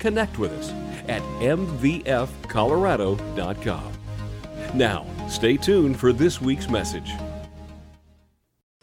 connect with us at mvfcolorado.com. Now, stay tuned for this week's message.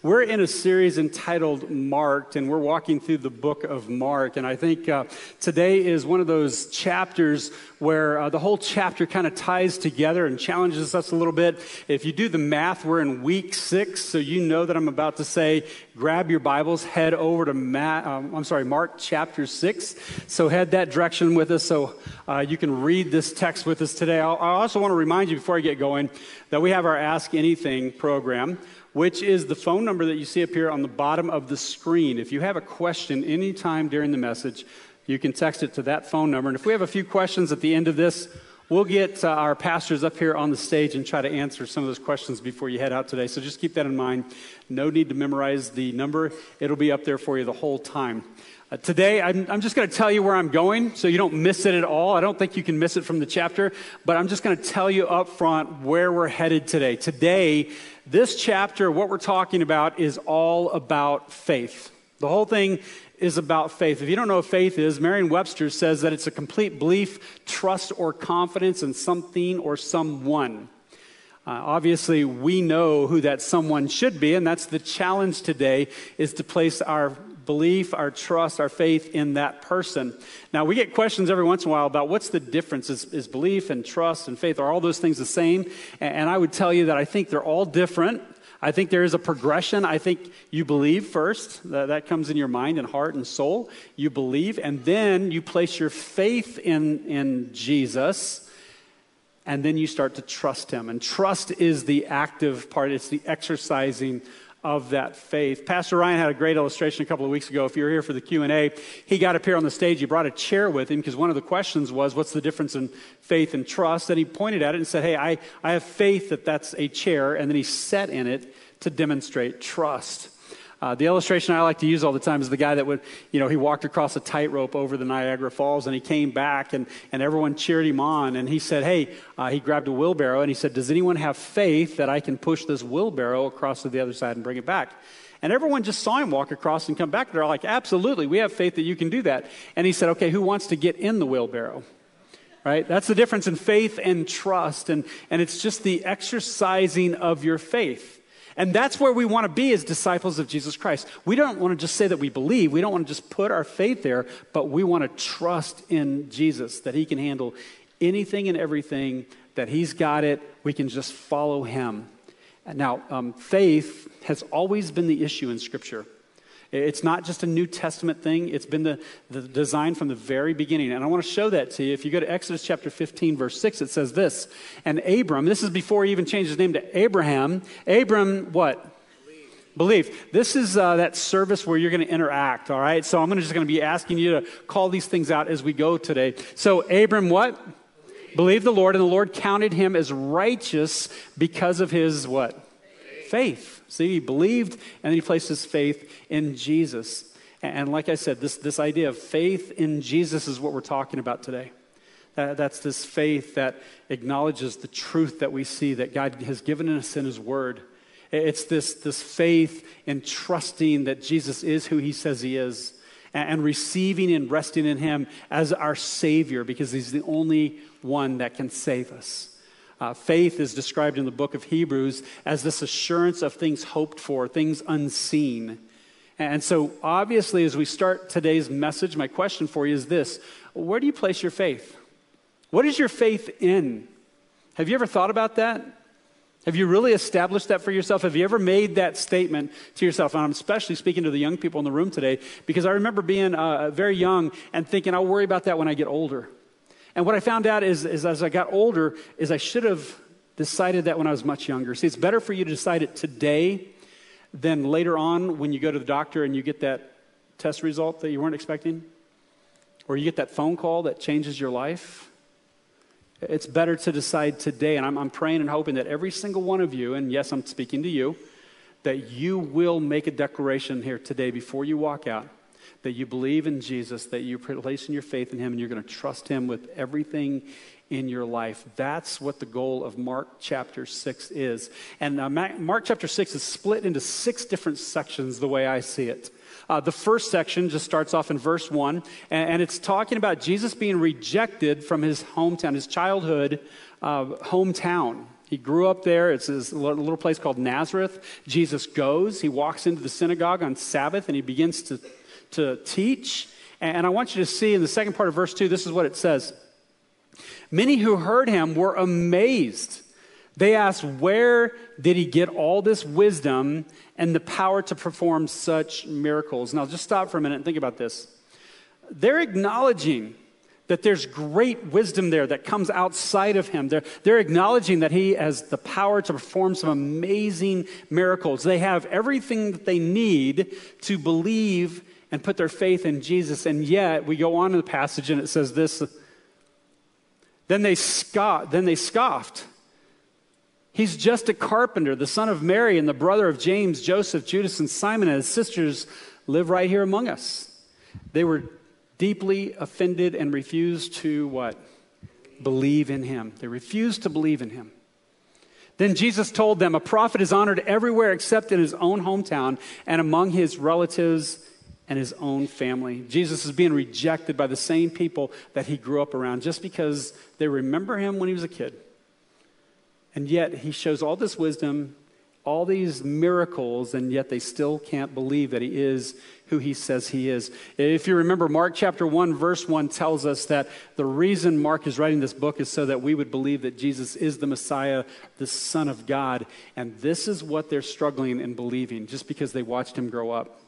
We're in a series entitled Marked, and we're walking through the book of Mark. And I think uh, today is one of those chapters where uh, the whole chapter kind of ties together and challenges us a little bit. If you do the math, we're in week six, so you know that I'm about to say, grab your Bibles, head over to Ma- um, I'm sorry, Mark chapter six. So head that direction with us, so uh, you can read this text with us today. I'll, I also want to remind you before I get going that we have our Ask Anything program which is the phone number that you see up here on the bottom of the screen. If you have a question anytime during the message, you can text it to that phone number. And if we have a few questions at the end of this, we'll get uh, our pastors up here on the stage and try to answer some of those questions before you head out today. So just keep that in mind. No need to memorize the number, it'll be up there for you the whole time. Uh, today, I'm, I'm just going to tell you where I'm going so you don't miss it at all. I don't think you can miss it from the chapter, but I'm just going to tell you up front where we're headed today. Today, this chapter, what we're talking about, is all about faith. The whole thing is about faith. If you don't know what faith is, Merriam Webster says that it's a complete belief, trust, or confidence in something or someone. Uh, obviously, we know who that someone should be, and that's the challenge today is to place our belief, our trust, our faith in that person. Now, we get questions every once in a while about what's the difference? Is, is belief and trust and faith, are all those things the same? And, and I would tell you that I think they're all different. I think there is a progression. I think you believe first. That, that comes in your mind and heart and soul. You believe, and then you place your faith in, in Jesus, and then you start to trust him. And trust is the active part, it's the exercising of that faith. Pastor Ryan had a great illustration a couple of weeks ago. If you were here for the Q&A, he got up here on the stage. He brought a chair with him because one of the questions was, what's the difference in faith and trust? And he pointed at it and said, hey, I, I have faith that that's a chair. And then he sat in it to demonstrate trust. Uh, the illustration I like to use all the time is the guy that would, you know, he walked across a tightrope over the Niagara Falls and he came back and, and everyone cheered him on. And he said, Hey, uh, he grabbed a wheelbarrow and he said, Does anyone have faith that I can push this wheelbarrow across to the other side and bring it back? And everyone just saw him walk across and come back. And they're like, Absolutely, we have faith that you can do that. And he said, Okay, who wants to get in the wheelbarrow? Right? That's the difference in faith and trust. And, and it's just the exercising of your faith. And that's where we want to be as disciples of Jesus Christ. We don't want to just say that we believe, we don't want to just put our faith there, but we want to trust in Jesus that He can handle anything and everything, that He's got it. We can just follow Him. Now, um, faith has always been the issue in Scripture. It's not just a New Testament thing, it's been the, the design from the very beginning. And I want to show that to you. If you go to Exodus chapter 15, verse 6, it says this And Abram, this is before he even changed his name to Abraham. Abram, what? Belief. This is uh, that service where you're going to interact, all right? So I'm gonna, just going to be asking you to call these things out as we go today. So, Abram, what? Believed the Lord, and the Lord counted him as righteous because of his what? faith. See, he believed and he placed his faith in Jesus. And like I said, this, this idea of faith in Jesus is what we're talking about today. that's this faith that acknowledges the truth that we see that God has given us in his word. It's this, this faith in trusting that Jesus is who he says he is and receiving and resting in him as our Savior because he's the only one that can save us. Uh, faith is described in the book of Hebrews as this assurance of things hoped for, things unseen. And so, obviously, as we start today's message, my question for you is this Where do you place your faith? What is your faith in? Have you ever thought about that? Have you really established that for yourself? Have you ever made that statement to yourself? And I'm especially speaking to the young people in the room today because I remember being uh, very young and thinking, I'll worry about that when I get older. And what I found out is, is as I got older, is I should have decided that when I was much younger. See, it's better for you to decide it today than later on when you go to the doctor and you get that test result that you weren't expecting. or you get that phone call that changes your life. It's better to decide today, and I'm, I'm praying and hoping that every single one of you, and yes, I'm speaking to you, that you will make a declaration here today before you walk out that you believe in Jesus, that you're placing your faith in Him, and you're going to trust Him with everything in your life. That's what the goal of Mark chapter 6 is. And uh, Mark chapter 6 is split into six different sections, the way I see it. Uh, the first section just starts off in verse 1, and, and, it's talking about Jesus being rejected from his hometown, his childhood uh, hometown. He grew up there. It's this little place called Nazareth. Jesus goes, he walks into the synagogue on Sabbath, and he begins to, to teach. And I want you to see in the second part of verse 2, this is what it says. Many who heard him were amazed. They asked, Where did he get all this wisdom and the power to perform such miracles? Now, just stop for a minute and think about this. They're acknowledging that there's great wisdom there that comes outside of him. They're, they're acknowledging that he has the power to perform some amazing miracles. They have everything that they need to believe and put their faith in Jesus. And yet, we go on in the passage and it says this then they, scoffed, then they scoffed. He's just a carpenter, the son of Mary and the brother of James, Joseph, Judas, and Simon, and his sisters live right here among us. They were deeply offended and refused to what? Believe in him. They refused to believe in him. Then Jesus told them, A prophet is honored everywhere except in his own hometown and among his relatives and his own family. Jesus is being rejected by the same people that he grew up around just because they remember him when he was a kid. And yet he shows all this wisdom, all these miracles, and yet they still can't believe that he is who he says he is. If you remember, Mark chapter 1, verse 1 tells us that the reason Mark is writing this book is so that we would believe that Jesus is the Messiah, the Son of God. And this is what they're struggling in believing just because they watched him grow up.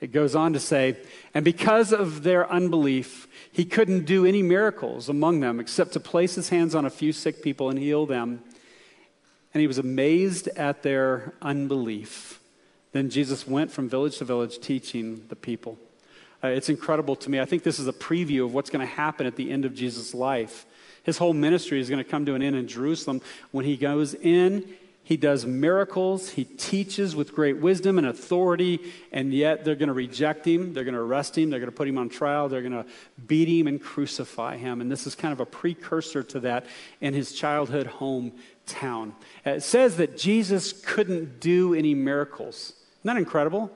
It goes on to say, and because of their unbelief, he couldn't do any miracles among them except to place his hands on a few sick people and heal them. And he was amazed at their unbelief. Then Jesus went from village to village teaching the people. Uh, it's incredible to me. I think this is a preview of what's going to happen at the end of Jesus' life. His whole ministry is going to come to an end in Jerusalem when he goes in he does miracles. He teaches with great wisdom and authority, and yet they're going to reject him. They're going to arrest him. They're going to put him on trial. They're going to beat him and crucify him. And this is kind of a precursor to that in his childhood hometown. It says that Jesus couldn't do any miracles. Isn't that incredible?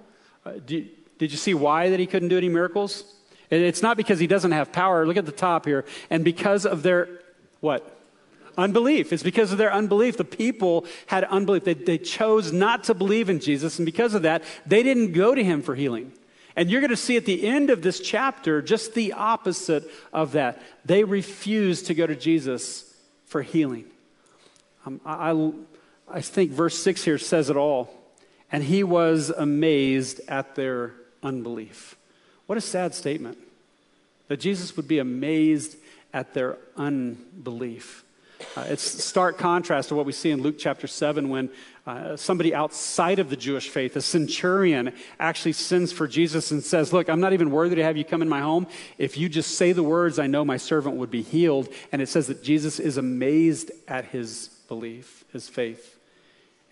Uh, do, did you see why that he couldn't do any miracles? It's not because he doesn't have power. Look at the top here. And because of their, what? Unbelief. It's because of their unbelief. The people had unbelief. They, they chose not to believe in Jesus, and because of that, they didn't go to him for healing. And you're going to see at the end of this chapter just the opposite of that. They refused to go to Jesus for healing. Um, I, I think verse 6 here says it all. And he was amazed at their unbelief. What a sad statement that Jesus would be amazed at their unbelief. Uh, it's stark contrast to what we see in Luke chapter 7 when uh, somebody outside of the Jewish faith, a centurion, actually sends for Jesus and says, Look, I'm not even worthy to have you come in my home. If you just say the words, I know my servant would be healed. And it says that Jesus is amazed at his belief, his faith.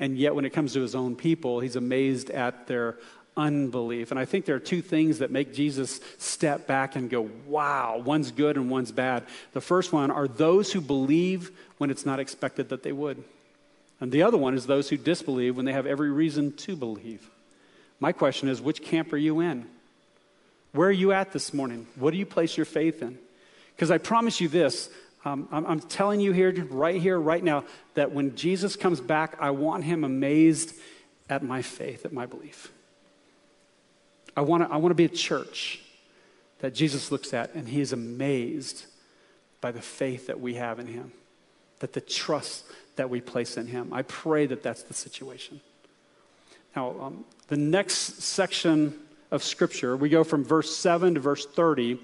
And yet, when it comes to his own people, he's amazed at their unbelief. And I think there are two things that make Jesus step back and go, wow, one's good and one's bad. The first one are those who believe when it's not expected that they would. And the other one is those who disbelieve when they have every reason to believe. My question is, which camp are you in? Where are you at this morning? What do you place your faith in? Because I promise you this um, I'm, I'm telling you here, right here, right now, that when Jesus comes back, I want him amazed at my faith, at my belief. I want to I want to be a church that Jesus looks at and he is amazed by the faith that we have in him, that the trust that we place in him. I pray that that's the situation. Now, um, the next section of Scripture, we go from verse 7 to verse 30,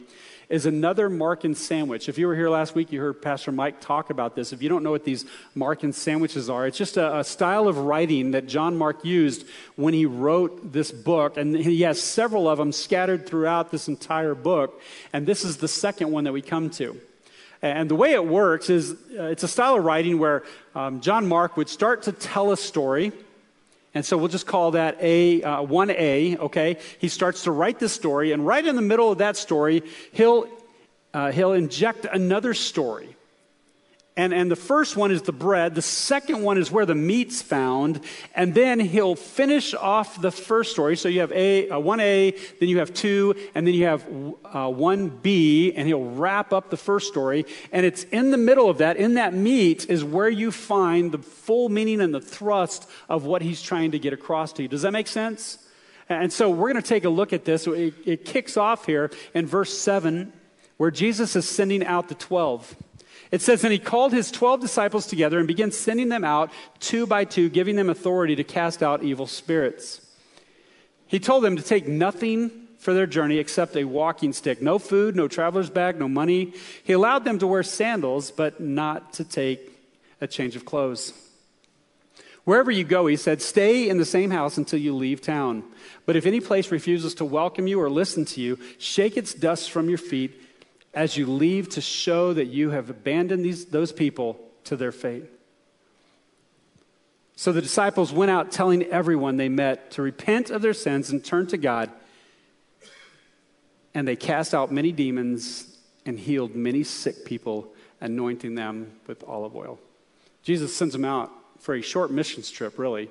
is another Markan sandwich. If you were here last week, you heard Pastor Mike talk about this. If you don't know what these Markan sandwiches are, it's just a, a, style of writing that John Mark used when he wrote this book. And he has several of them scattered throughout this entire book. And this is the second one that we come to. And the way it works is uh, it's a style of writing where um, John Mark would start to tell a story. And so we'll just call that A, uh, 1A, okay? He starts to write this story, and right in the middle of that story, he'll, uh, he'll inject another story. And, and the first one is the bread. The second one is where the meat's found. And then he'll finish off the first story. So you have a, uh, 1A, then you have 2, and then you have uh, 1B, and he'll wrap up the first story. And it's in the middle of that, in that meat, is where you find the full meaning and the thrust of what he's trying to get across to you. Does that make sense? And so we're going to take a look at this. It, it kicks off here in verse 7, where Jesus is sending out the 12. It says, And he called his 12 disciples together and began sending them out two by two, giving them authority to cast out evil spirits. He told them to take nothing for their journey except a walking stick no food, no traveler's bag, no money. He allowed them to wear sandals, but not to take a change of clothes. Wherever you go, he said, stay in the same house until you leave town. But if any place refuses to welcome you or listen to you, shake its dust from your feet as you leave to show that you have abandoned these, those people to their fate. So the disciples went out telling everyone they met to repent of their sins and turn to God. And they cast out many demons and healed many sick people, anointing them with olive oil. Jesus sends them out for a short missions trip, really.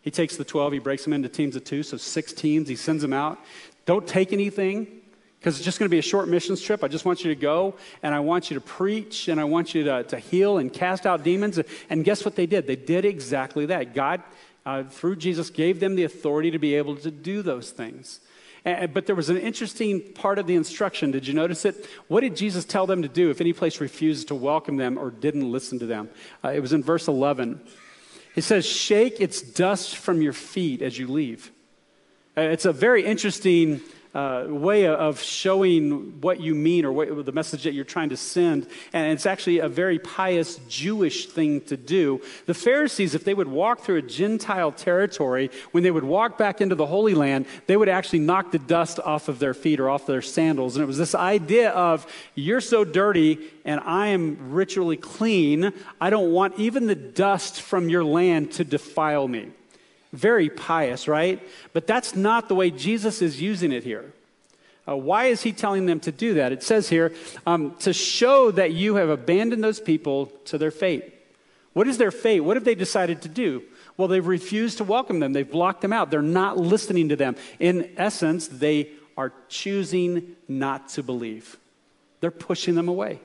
He takes the 12, he breaks them into teams of two, so six teams. He sends them out. Don't take anything because it's just going to be a short missions trip. I just want you to go and I want you to preach and I want you to, to heal and cast out demons. And guess what they did? They did exactly that. God, uh, through Jesus, gave them the authority to be able to do those things. And, but there was an interesting part of the instruction. Did you notice it? What did Jesus tell them to do if any place refused to welcome them or didn't listen to them? Uh, it was in verse 11. He says, Shake its dust from your feet as you leave. Uh, it's a very interesting uh, way of showing what you mean or what, the message that you're trying to send. And it's actually a very pious Jewish thing to do. The Pharisees, if they would walk through a Gentile territory, when they would walk back into the Holy Land, they would actually knock the dust off of their feet or off their sandals. And it was this idea of, you're so dirty and I am ritually clean. I don't want even the dust from your land to defile me. Very pious, right? But that's not the way Jesus is using it here. Uh, why is he telling them to do that? It says here, um, to show that you have abandoned those people to their fate. What is their fate? What have they decided to do? Well, they've refused to welcome them. They've blocked them out. They're not listening to them. In essence, they are choosing not to believe. They're pushing them away.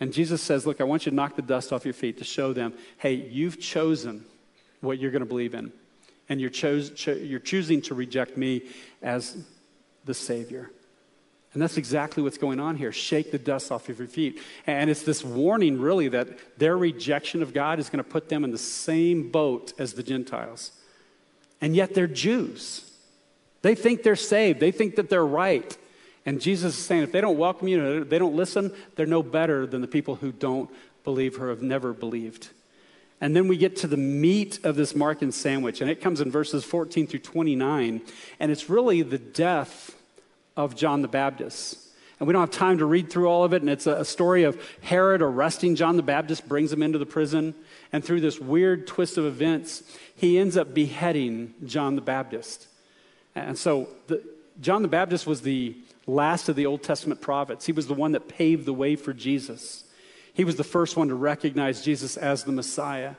And Jesus says, Look, I want you to knock the dust off your feet to show them, hey, you've chosen what you're going to believe in and you're, cho- you're choosing to reject me as the Savior. And that's exactly what's going on here. Shake the dust off of your feet. And it's this warning, really, that their rejection of God is going to put them in the same boat as the Gentiles. And yet they're Jews. They think they're saved, they think that they're right. And Jesus is saying if they don't welcome you, they don't listen, they're no better than the people who don't believe or have never believed. And then we get to the meat of this Markan sandwich, and it comes in verses 14 through 29. And it's really the death of John the Baptist. And we don't have time to read through all of it. And it's a, story of Herod arresting John the Baptist, brings him into the prison. And through this weird twist of events, he ends up beheading John the Baptist. And so the, John the Baptist was the last of the Old Testament prophets. He was the one that paved the way for Jesus. He was the first one to recognize Jesus as the Messiah.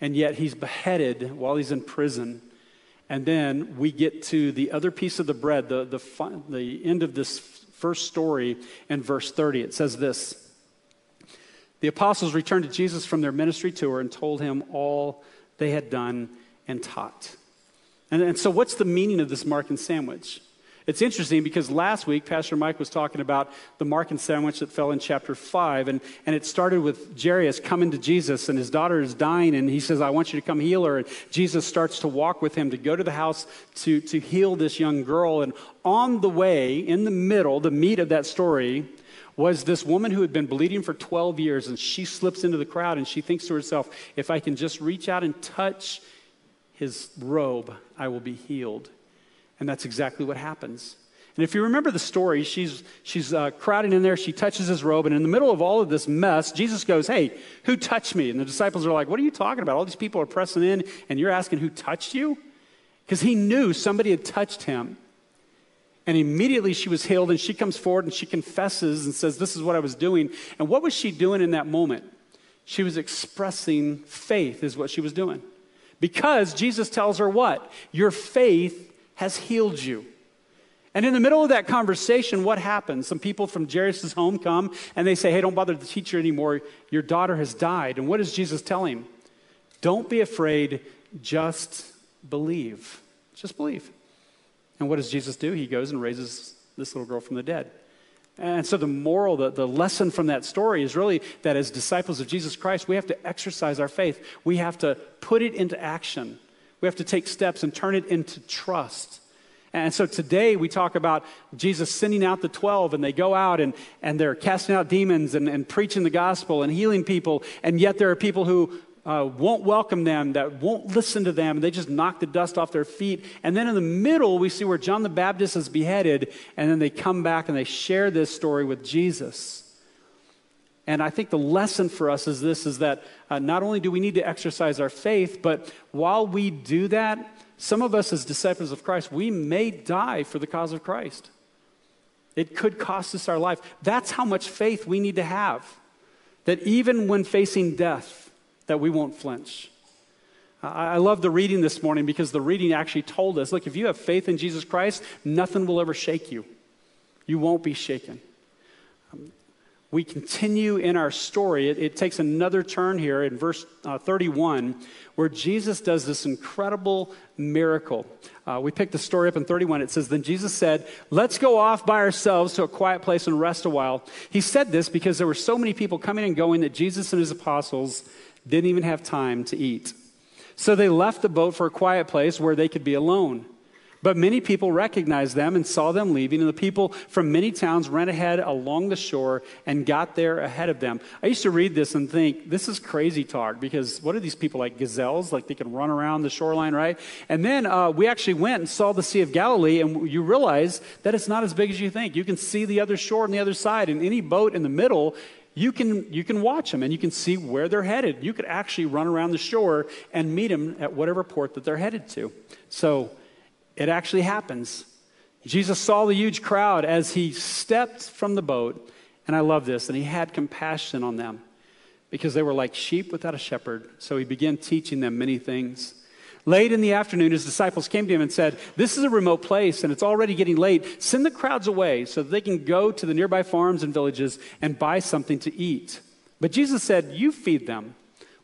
And yet he's beheaded while he's in prison. And then we get to the other piece of the bread, the, the, the end of this first story in verse 30. It says this The apostles returned to Jesus from their ministry tour and told him all they had done and taught. And, and so, what's the meaning of this Markan sandwich? It's interesting because last week, Pastor Mike was talking about the Markan sandwich that fell in chapter 5. And, and it started with Jairus coming to Jesus, and his daughter is dying, and he says, I want you to come heal her. And Jesus starts to walk with him to go to the house to, to heal this young girl. And on the way, in the middle, the meat of that story, was this woman who had been bleeding for 12 years, and she slips into the crowd and she thinks to herself, If I can just reach out and touch his robe, I will be healed. And that's exactly what happens. And if you remember the story, she's, she's uh, crowding in there. She touches his robe. And in the middle of all of this mess, Jesus goes, Hey, who touched me? And the disciples are like, What are you talking about? All these people are pressing in, and you're asking who touched you? Because he knew somebody had touched him. And immediately she was healed, and she comes forward and she confesses and says, This is what I was doing. And what was she doing in that moment? She was expressing faith, is what she was doing. Because Jesus tells her what? Your faith has healed you. And in the middle of that conversation, what happens? Some people from Jairus' home come and they say, Hey, don't bother the teacher anymore. Your daughter has died. And what does Jesus tell him? Don't be afraid, just believe. Just believe. And what does Jesus do? He goes and raises this little girl from the dead. And so the moral, the, the lesson from that story is really that as disciples of Jesus Christ, we have to exercise our faith. We have to put it into action. We have to take steps and turn it into trust. And so today we talk about Jesus sending out the 12, and they go out and, and they're casting out demons and, and preaching the gospel and healing people. And yet there are people who uh, won't welcome them, that won't listen to them. And they just knock the dust off their feet. And then in the middle, we see where John the Baptist is beheaded, and then they come back and they share this story with Jesus. And I think the lesson for us is this is that uh, not only do we need to exercise our faith, but while we do that, some of us as disciples of Christ, we may die for the cause of Christ. It could cost us our life. That's how much faith we need to have. That even when facing death, that we won't flinch. I love the reading this morning because the reading actually told us look, if you have faith in Jesus Christ, nothing will ever shake you. You won't be shaken we continue in our story. It, it takes another turn here in verse uh, 31, where Jesus does this incredible miracle. Uh, we pick the story up in 31. It says, Then Jesus said, Let's go off by ourselves to a quiet place and rest a while. He said this because there were so many people coming and going that Jesus and his apostles didn't even have time to eat. So they left the boat for a quiet place where they could be alone. But many people recognized them and saw them leaving, and the people from many towns ran ahead along the shore and got there ahead of them. I used to read this and think, this is crazy talk, because what are these people like gazelles? Like they can run around the shoreline, right? And then uh, we actually went and saw the Sea of Galilee, and you realize that it's not as big as you think. You can see the other shore on the other side, and any boat in the middle you can, you can watch them and you can see where they're headed. You could actually run around the shore and meet them at whatever port that they're headed to. So it actually happens. Jesus saw the huge crowd as he stepped from the boat, and I love this, and he had compassion on them because they were like sheep without a shepherd. So he began teaching them many things. Late in the afternoon, his disciples came to him and said, This is a remote place and it's already getting late. Send the crowds away so that they can go to the nearby farms and villages and buy something to eat. But Jesus said, You feed them.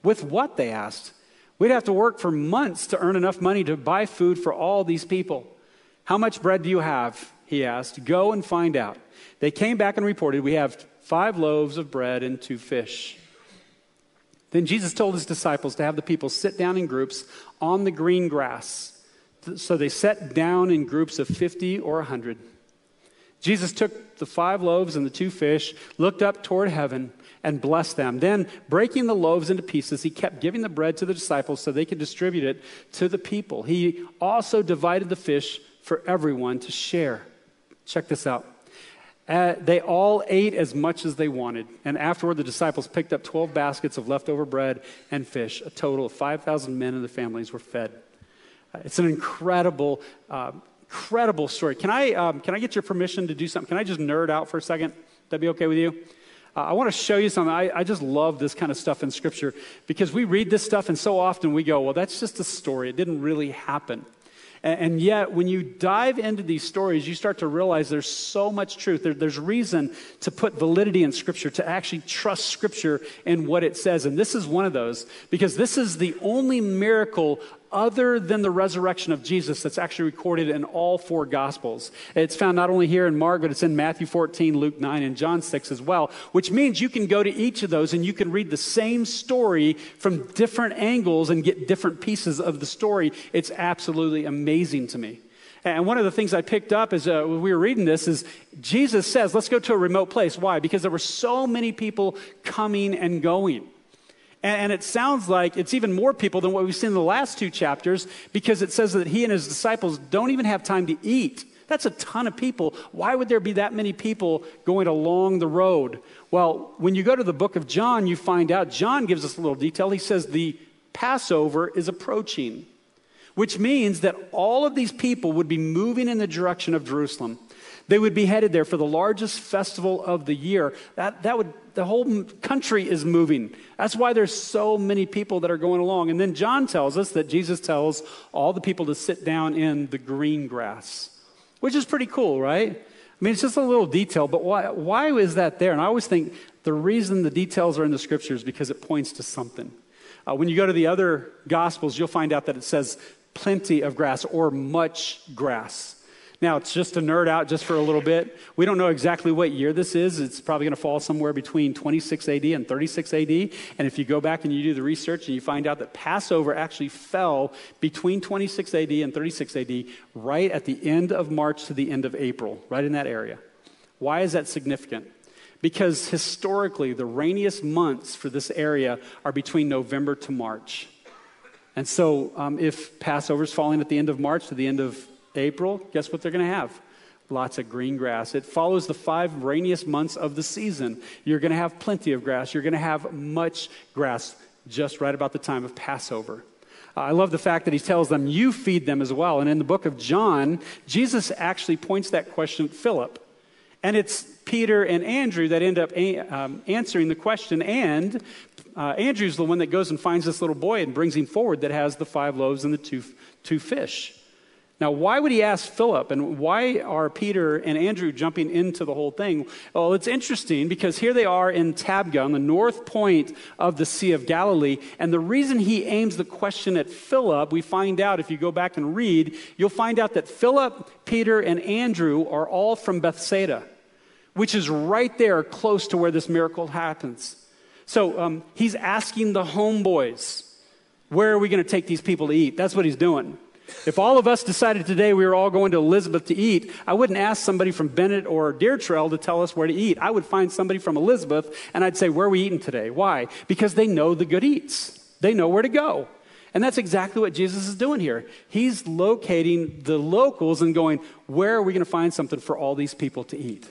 With what? They asked. We'd have to work for months to earn enough money to buy food for all these people. How much bread do you have? He asked. Go and find out. They came back and reported, We have five loaves of bread and two fish. Then Jesus told his disciples to have the people sit down in groups on the green grass. So they sat down in groups of 50 or 100. Jesus took the five loaves and the two fish, looked up toward heaven, and blessed them. Then, breaking the loaves into pieces, he kept giving the bread to the disciples so they could distribute it to the people. He also divided the fish for everyone to share. Check this out. Uh, they all ate as much as they wanted. And afterward, the disciples picked up 12 baskets of leftover bread and fish. A total of 5,000 men and their families were fed. Uh, it's an incredible, uh, incredible story. Can I, um, can I get your permission to do something? Can I just nerd out for a second? That be okay with you? I want to show you something. I, I just love this kind of stuff in Scripture because we read this stuff and so often we go, well, that's just a story. It didn't really happen. And yet, when you dive into these stories, you start to realize there's so much truth. There, there's reason to put validity in Scripture, to actually trust Scripture and what it says. And this is one of those, because this is the only miracle other than the resurrection of Jesus that's actually recorded in all four Gospels. It's found not only here in Mark, but it's in Matthew 14, Luke 9, and John 6 as well, which means you can go to each of those and you can read the same story from different angles and get different pieces of the story. It's absolutely amazing to me. And one of the things I picked up as uh, we were reading this is Jesus says, let's go to a remote place. Why? Because there were so many people coming and going. And, it sounds like it's even more people than what we've seen in the last two chapters because it says that he and his disciples don't even have time to eat. That's a ton of people. Why would there be that many people going along the road? Well, when you go to the book of John, you find out, John gives us a little detail. He says the Passover is approaching, which means that all of these people would be moving in the direction of Jerusalem. They would be headed there for the largest festival of the year. That, that would, the whole country is moving. That's why there's so many people that are going along. And then John tells us that Jesus tells all the people to sit down in the green grass, which is pretty cool, right? I mean, it's just a little detail, but why, why is that there? And I always think the reason the details are in the scriptures because it points to something. Uh, when you go to the other gospels, you'll find out that it says plenty of grass or much grass. Now, it's just to nerd out just for a little bit. We don't know exactly what year this is. It's probably going to fall somewhere between 26 AD and 36 AD. And if you go back and you do the research and you find out that Passover actually fell between 26 AD and 36 AD, right at the end of March to the end of April, right in that area. Why is that significant? Because historically, the rainiest months for this area are between November to March. And so, um, if Passover is falling at the end of March to the end of April, guess what they're going to have? Lots of green grass. It follows the five rainiest months of the season. You're going to have plenty of grass. You're going to have much grass just right about the time of Passover. I love the fact that he tells them, You feed them as well. And in the book of John, Jesus actually points that question at Philip. And it's Peter and Andrew that end up a- um, answering the question. And uh, Andrew's the one that goes and finds this little boy and brings him forward that has the five loaves and the two, two fish. Now, why would he ask Philip? And why are Peter and Andrew jumping into the whole thing? Well, it's interesting because here they are in Tabgha, on the north point of the Sea of Galilee. And the reason he aims the question at Philip, we find out if you go back and read, you'll find out that Philip, Peter, and Andrew are all from Bethsaida, which is right there close to where this miracle happens. So um, he's asking the homeboys, where are we going to take these people to eat? That's what he's doing. If all of us decided today we were all going to Elizabeth to eat, I wouldn't ask somebody from Bennett or Deer Trail to tell us where to eat. I would find somebody from Elizabeth and I'd say, Where are we eating today? Why? Because they know the good eats, they know where to go. And that's exactly what Jesus is doing here. He's locating the locals and going, Where are we going to find something for all these people to eat?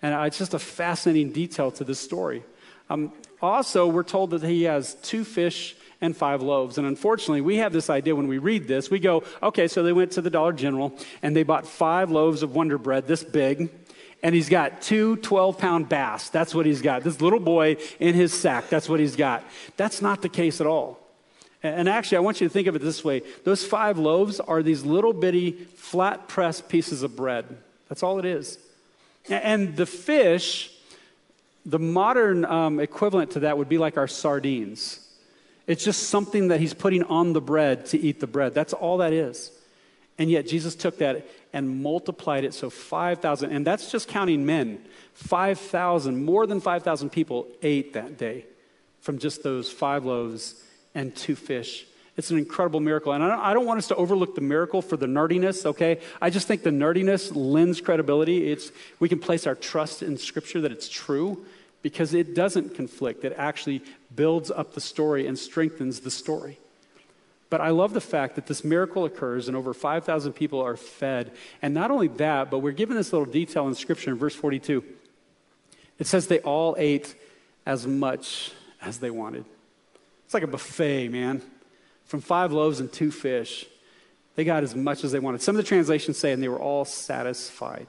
And it's just a fascinating detail to this story. Um, also, we're told that he has two fish and five loaves. And unfortunately, we have this idea when we read this. We go, okay, so they went to the Dollar General and they bought five loaves of Wonder Bread this big. And he's got two 12 pound bass. That's what he's got. This little boy in his sack. That's what he's got. That's not the case at all. And actually, I want you to think of it this way those five loaves are these little bitty, flat pressed pieces of bread. That's all it is. And the fish, the modern um, equivalent to that would be like our sardines. It's just something that he's putting on the bread to eat the bread. That's all that is. And yet Jesus took that and multiplied it so 5,000, and that's just counting men. 5,000, more than 5,000 people ate that day from just those five loaves and two fish. It's an incredible miracle. And I don't, I don't, want us to overlook the miracle for the nerdiness, okay? I just think the nerdiness lends credibility. It's, we can place our trust in Scripture that it's true because it doesn't conflict. It actually builds up the story and strengthens the story. But I love the fact that this miracle occurs and over 5,000 people are fed. And not only that, but we're given this little detail in Scripture in verse 42. It says they all ate as much as they wanted. It's like a buffet, man. From five loaves and two fish, they got as much as they wanted. Some of the translations say, and they were all satisfied.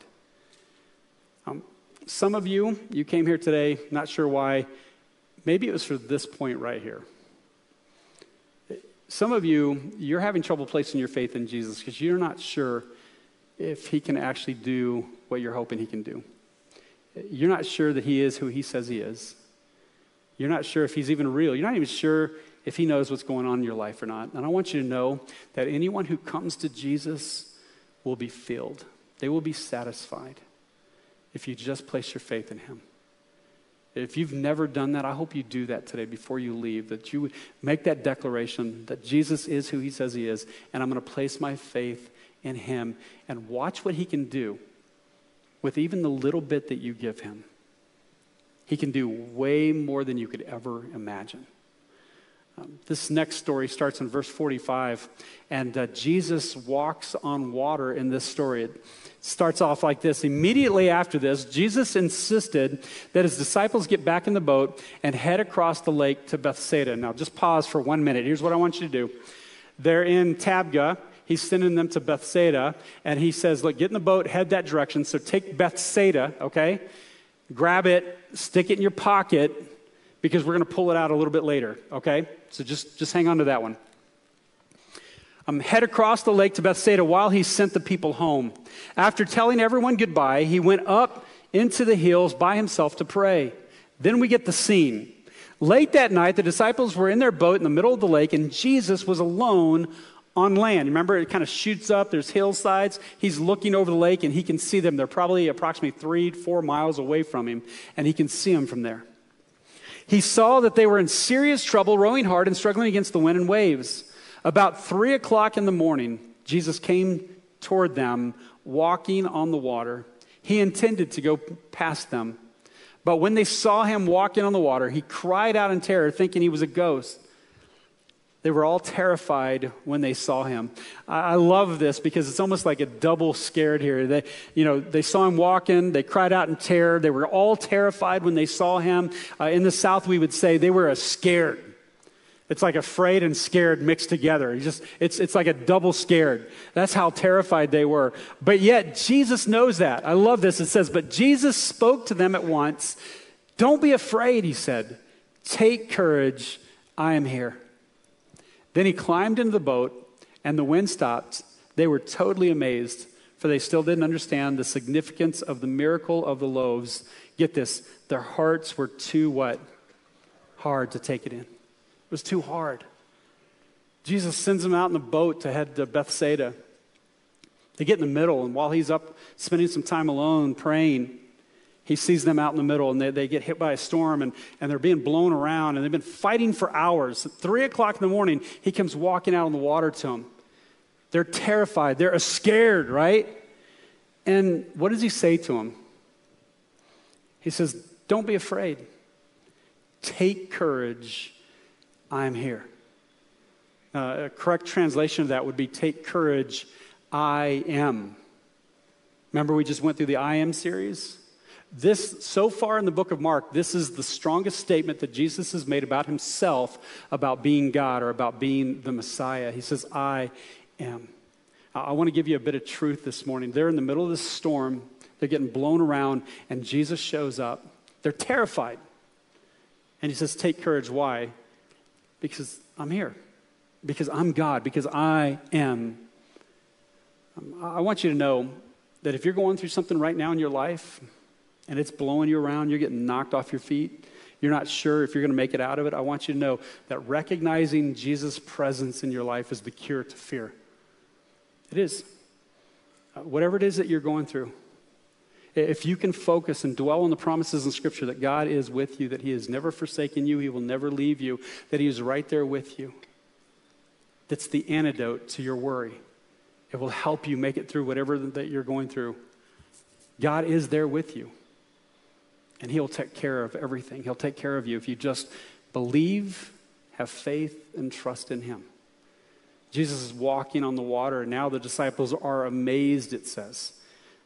Um, some of you, you came here today, not sure why. Maybe it was for this point right here. Some of you, you're having trouble placing your faith in Jesus because you're not sure if he can actually do what you're hoping he can do. You're not sure that he is who he says he is. You're not sure if he's even real. You're not even sure if He knows what's going on in your life or not. And I want you to know that anyone who comes to Jesus will be filled, they will be satisfied if you just place your faith in Him. If you've never done that, I hope you do that today before you leave, that you make that declaration that Jesus is who He says He is, and I'm going to place my faith in Him and watch what He can do with even the little bit that you give Him. He can do way more than you could ever imagine. Um, this next story starts in verse 45, and uh, Jesus walks on water in this story. It starts off like this. Immediately after this, Jesus insisted that his disciples get back in the boat and head across the lake to Bethsaida. Now, just pause for one minute. Here's what I want you to do. They're in Tabgha. He's sending them to Bethsaida, and he says, Look, get in the boat, head that direction. So take Bethsaida, okay? Grab it, stick it in your pocket, because we're going to pull it out a little bit later, okay? So just, just hang on to that one. Um, head across the lake to Bethsaida while he sent the people home. After telling everyone goodbye, he went up into the hills by himself to pray. Then we get the scene. Late that night, the disciples were in their boat in the middle of the lake, and Jesus was alone on land. Remember, it kind of shoots up, there's hillsides. He's looking over the lake, and he can see them. They're probably approximately three, four miles away from him, and he can see them from there. He saw that they were in serious trouble, rowing hard and struggling against the wind and waves. About three o'clock in the morning, Jesus came toward them, walking on the water. He intended to go past them. But when they saw him walking on the water, he cried out in terror, thinking he was a ghost. They were all terrified when they saw him. I love this because it's almost like a double scared here. They, you know, they saw him walking, they cried out in terror. They were all terrified when they saw him. Uh, in the South, we would say they were scared. It's like afraid and scared mixed together. It's just it's it's like a double scared. That's how terrified they were. But yet Jesus knows that. I love this. It says, "But Jesus spoke to them at once. Don't be afraid," he said. "Take courage. I am here." Then he climbed into the boat, and the wind stopped. They were totally amazed, for they still didn't understand the significance of the miracle of the loaves. Get this, their hearts were too what? Hard to take it in. It was too hard. Jesus sends them out in the boat to head to Bethsaida. They get in the middle, and while he's up spending some time alone praying, he sees them out in the middle and they, they get hit by a storm and, and they're being blown around and they've been fighting for hours. At three o'clock in the morning, he comes walking out on the water to them. They're terrified, they're scared, right? And what does he say to them? He says, Don't be afraid. Take courage. I'm here. Uh, a correct translation of that would be Take courage. I am. Remember, we just went through the I am series? This, so far in the book of Mark, this is the strongest statement that Jesus has made about himself, about being God or about being the Messiah. He says, I am. I want to give you a bit of truth this morning. They're in the middle of this storm, they're getting blown around, and Jesus shows up. They're terrified. And he says, Take courage. Why? Because I'm here. Because I'm God. Because I am. Um, I want you to know that if you're going through something right now in your life, and it's blowing you around, you're getting knocked off your feet, you're not sure if you're going to make it out of it, I want you to know that recognizing Jesus' presence in your life is the cure to fear. It is. Uh, whatever it is that you're going through, if you can focus and dwell on the promises in Scripture that God is with you, that He has never forsaken you, He will never leave you, that He is right there with you, that's the antidote to your worry. It will help you make it through whatever that you're going through. God is there with you. And He'll take care of everything. He'll take care of you if you just believe, have faith, and trust in Him. Jesus is walking on the water, and now the disciples are amazed, it says.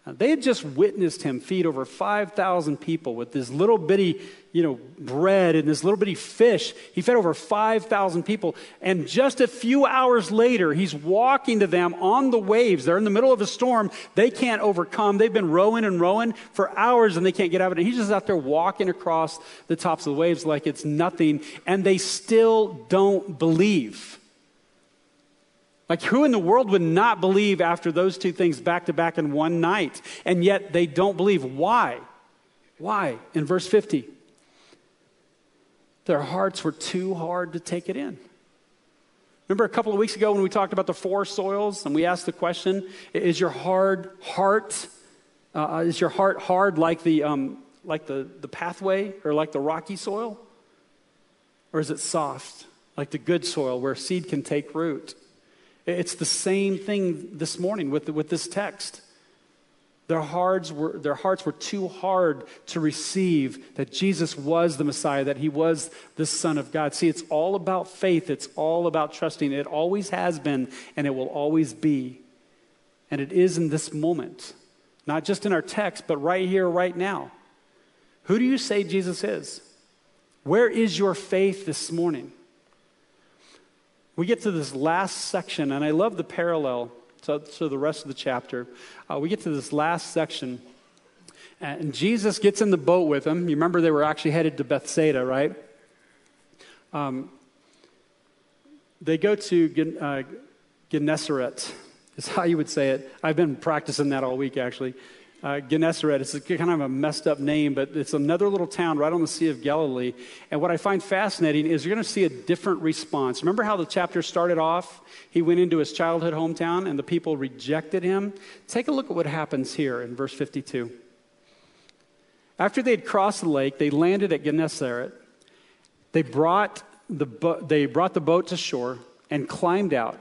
Uh, they had just witnessed him feed over 5,000 people with this little bitty, you know, bread and this little bitty fish. He fed over 5,000 people. And just a few hours later, he's walking to them on the waves. They're in the middle of a storm they can't overcome. They've been rowing and rowing for hours and they can't get out of it. And he's just out there walking across the tops of the waves like it's nothing. And they still don't believe. Like, who in the world would not believe after those two things back to back in one night? And yet they don't believe. Why? Why? In verse 50, their hearts were too hard to take it in. Remember a couple of weeks ago when we talked about the four soils and we asked the question Is your hard heart, uh, is your heart hard like, the, um, like the, the pathway or like the rocky soil? Or is it soft, like the good soil where seed can take root? It's the same thing this morning with, with this text. Their hearts, were, their hearts were too hard to receive that Jesus was the Messiah, that he was the Son of God. See, it's all about faith, it's all about trusting. It always has been, and it will always be. And it is in this moment, not just in our text, but right here, right now. Who do you say Jesus is? Where is your faith this morning? We get to this last section, and I love the parallel to, to the rest of the chapter. Uh, we get to this last section, and Jesus gets in the boat with them. You remember they were actually headed to Bethsaida, right? Um, they go to uh, Gennesaret, is how you would say it. I've been practicing that all week, actually uh, Gennesaret. It's kind of a messed up name, but it's another little town right on the Sea of Galilee. And what I find fascinating is you're going to see a different response. Remember how the chapter started off? He went into his childhood hometown and the people rejected him. Take a look at what happens here in verse 52. After they had crossed the lake, they landed at Gennesaret. They brought the, bo- they brought the boat to shore and climbed out.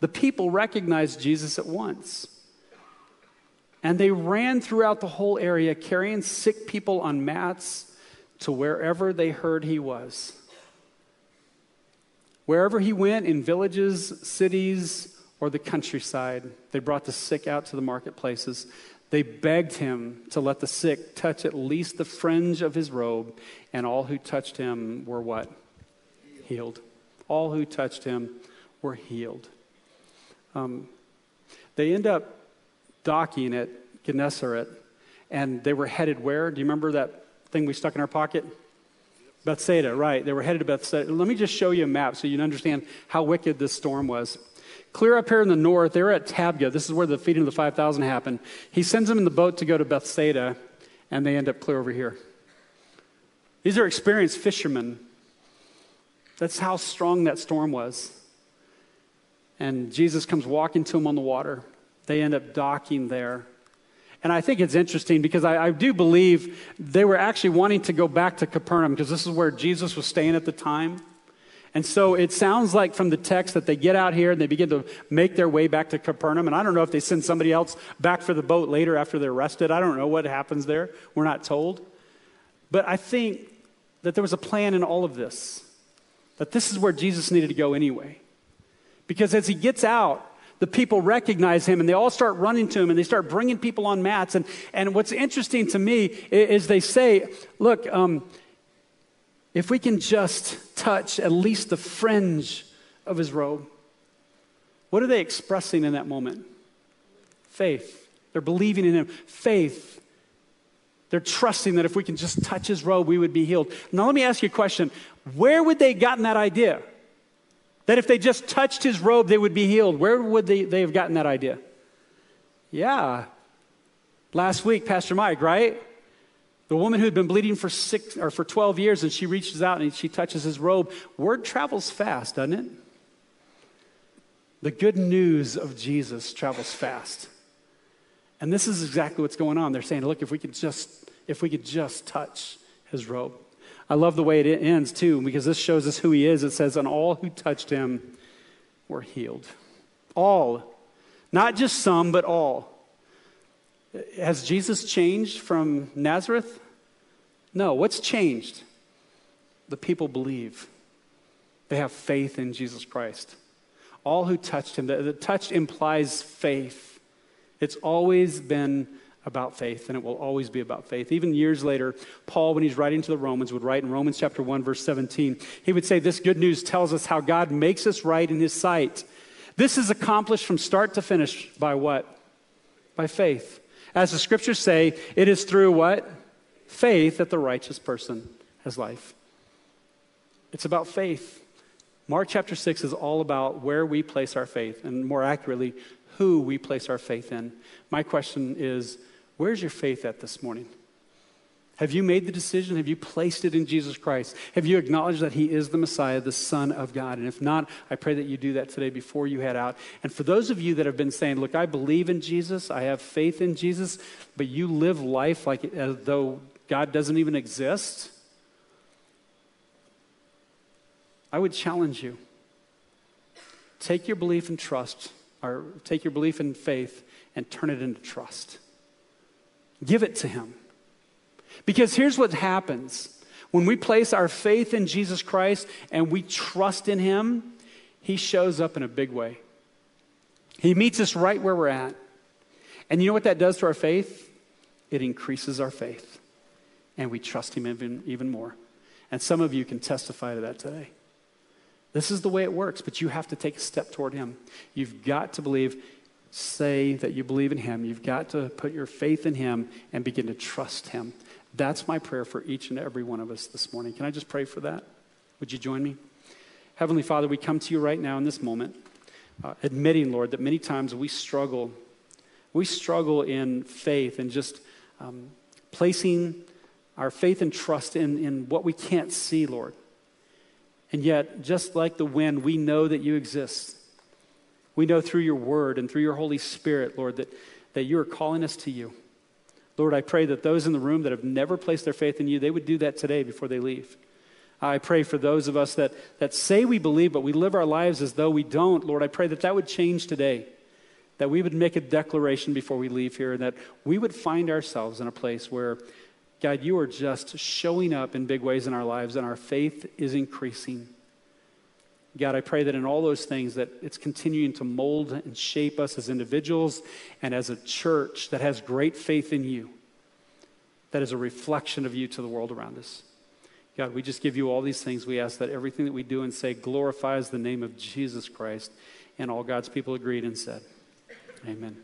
The people recognized Jesus at once. And they ran throughout the whole area, carrying sick people on mats to wherever they heard he was. Wherever he went, in villages, cities, or the countryside, they brought the sick out to the marketplaces. They begged him to let the sick touch at least the fringe of his robe, and all who touched him were what? Healed. All who touched him were healed. Um, they end up docking at Gennesaret, and they were headed where? Do you remember that thing we stuck in our pocket? Bethsaida, right. They were headed to Bethsaida. Let me just show you a map so you can understand how wicked this storm was. Clear up here in the north, they were at Tabgha. This is where the feeding of the 5,000 happened. He sends them in the boat to go to Bethsaida, and they end up clear over here. These are experienced fishermen. That's how strong that storm was. And Jesus comes walking to them on the water. They end up docking there. And I think it's interesting because I, I, do believe they were actually wanting to go back to Capernaum because this is where Jesus was staying at the time. And so it sounds like from the text that they get out here and they begin to make their way back to Capernaum. And I don't know if they send somebody else back for the boat later after they're arrested. I don't know what happens there. We're not told. But I think that there was a plan in all of this, that this is where Jesus needed to go anyway. Because as he gets out, the people recognize him and they all start running to him and they start bringing people on mats. And, and what's interesting to me is, they say, look, um, if we can just touch at least the fringe of his robe, what are they expressing in that moment? Faith. They're believing in him. Faith. They're trusting that if we can just touch his robe, we would be healed. Now, let me ask you a question. Where would they gotten that idea? That if they just touched his robe, they would be healed. Where would they, they have gotten that idea? Yeah. Last week, Pastor Mike, right? The woman who had been bleeding for six or for 12 years and she reaches out and she touches his robe. Word travels fast, doesn't it? The good news of Jesus travels fast. And this is exactly what's going on. They're saying, look, if we could just if we could just touch his robe. I love the way it ends too, because this shows us who he is. It says, And all who touched him were healed. All. Not just some, but all. Has Jesus changed from Nazareth? No. What's changed? The people believe, they have faith in Jesus Christ. All who touched him, the, the touch implies faith. It's always been about faith, and it will always be about faith. Even years later, Paul, when he's writing to the Romans, would write in Romans chapter 1, verse 17, he would say, This good news tells us how God makes us right in his sight. This is accomplished from start to finish by what? By faith. As the scriptures say, it is through what? Faith that the righteous person has life. It's about faith. Mark chapter 6 is all about where we place our faith, and more accurately, who we place our faith in. My question is Where's your faith at this morning? Have you made the decision? Have you placed it in Jesus Christ? Have you acknowledged that He is the Messiah, the Son of God? And if not, I pray that you do that today before you head out. And for those of you that have been saying, Look, I believe in Jesus, I have faith in Jesus, but you live life like as though God doesn't even exist, I would challenge you. Take your belief and trust, or take your belief and faith and turn it into trust. Give it to Him. Because here's what happens when we place our faith in Jesus Christ and we trust in Him, He shows up in a big way. He meets us right where we're at. And you know what that does to our faith? It increases our faith. And we trust Him even, even more. And some of you can testify to that today. This is the way it works, but you have to take a step toward Him. You've got to believe, say that you believe in Him. You've got to put your faith in Him and begin to trust Him. That's my prayer for each and every one of us this morning. Can I just pray for that? Would you join me? Heavenly Father, we come to you right now in this moment, uh, admitting, Lord, that many times we struggle. We struggle in faith and just um, placing our faith and trust in, in what we can't see, Lord. And yet, just like the wind, we know that you exist. We know through your word and through your Holy Spirit, Lord, that, that you are calling us to you. Lord, I pray that those in the room that have never placed their faith in you, they would do that today before they leave. I pray for those of us that, that say we believe, but we live our lives as though we don't. Lord, I pray that that would change today. That we would make a declaration before we leave here, and that we would find ourselves in a place where, God, you are just showing up in big ways in our lives, and our faith is increasing. God, I pray that in all those things that it's continuing to mold and shape us as individuals and as a church that has great faith in you, that is a reflection of you to the world around us. God, we just give you all these things. We ask that everything that we do and say glorifies the name of Jesus Christ. And all God's people agreed and said, Amen.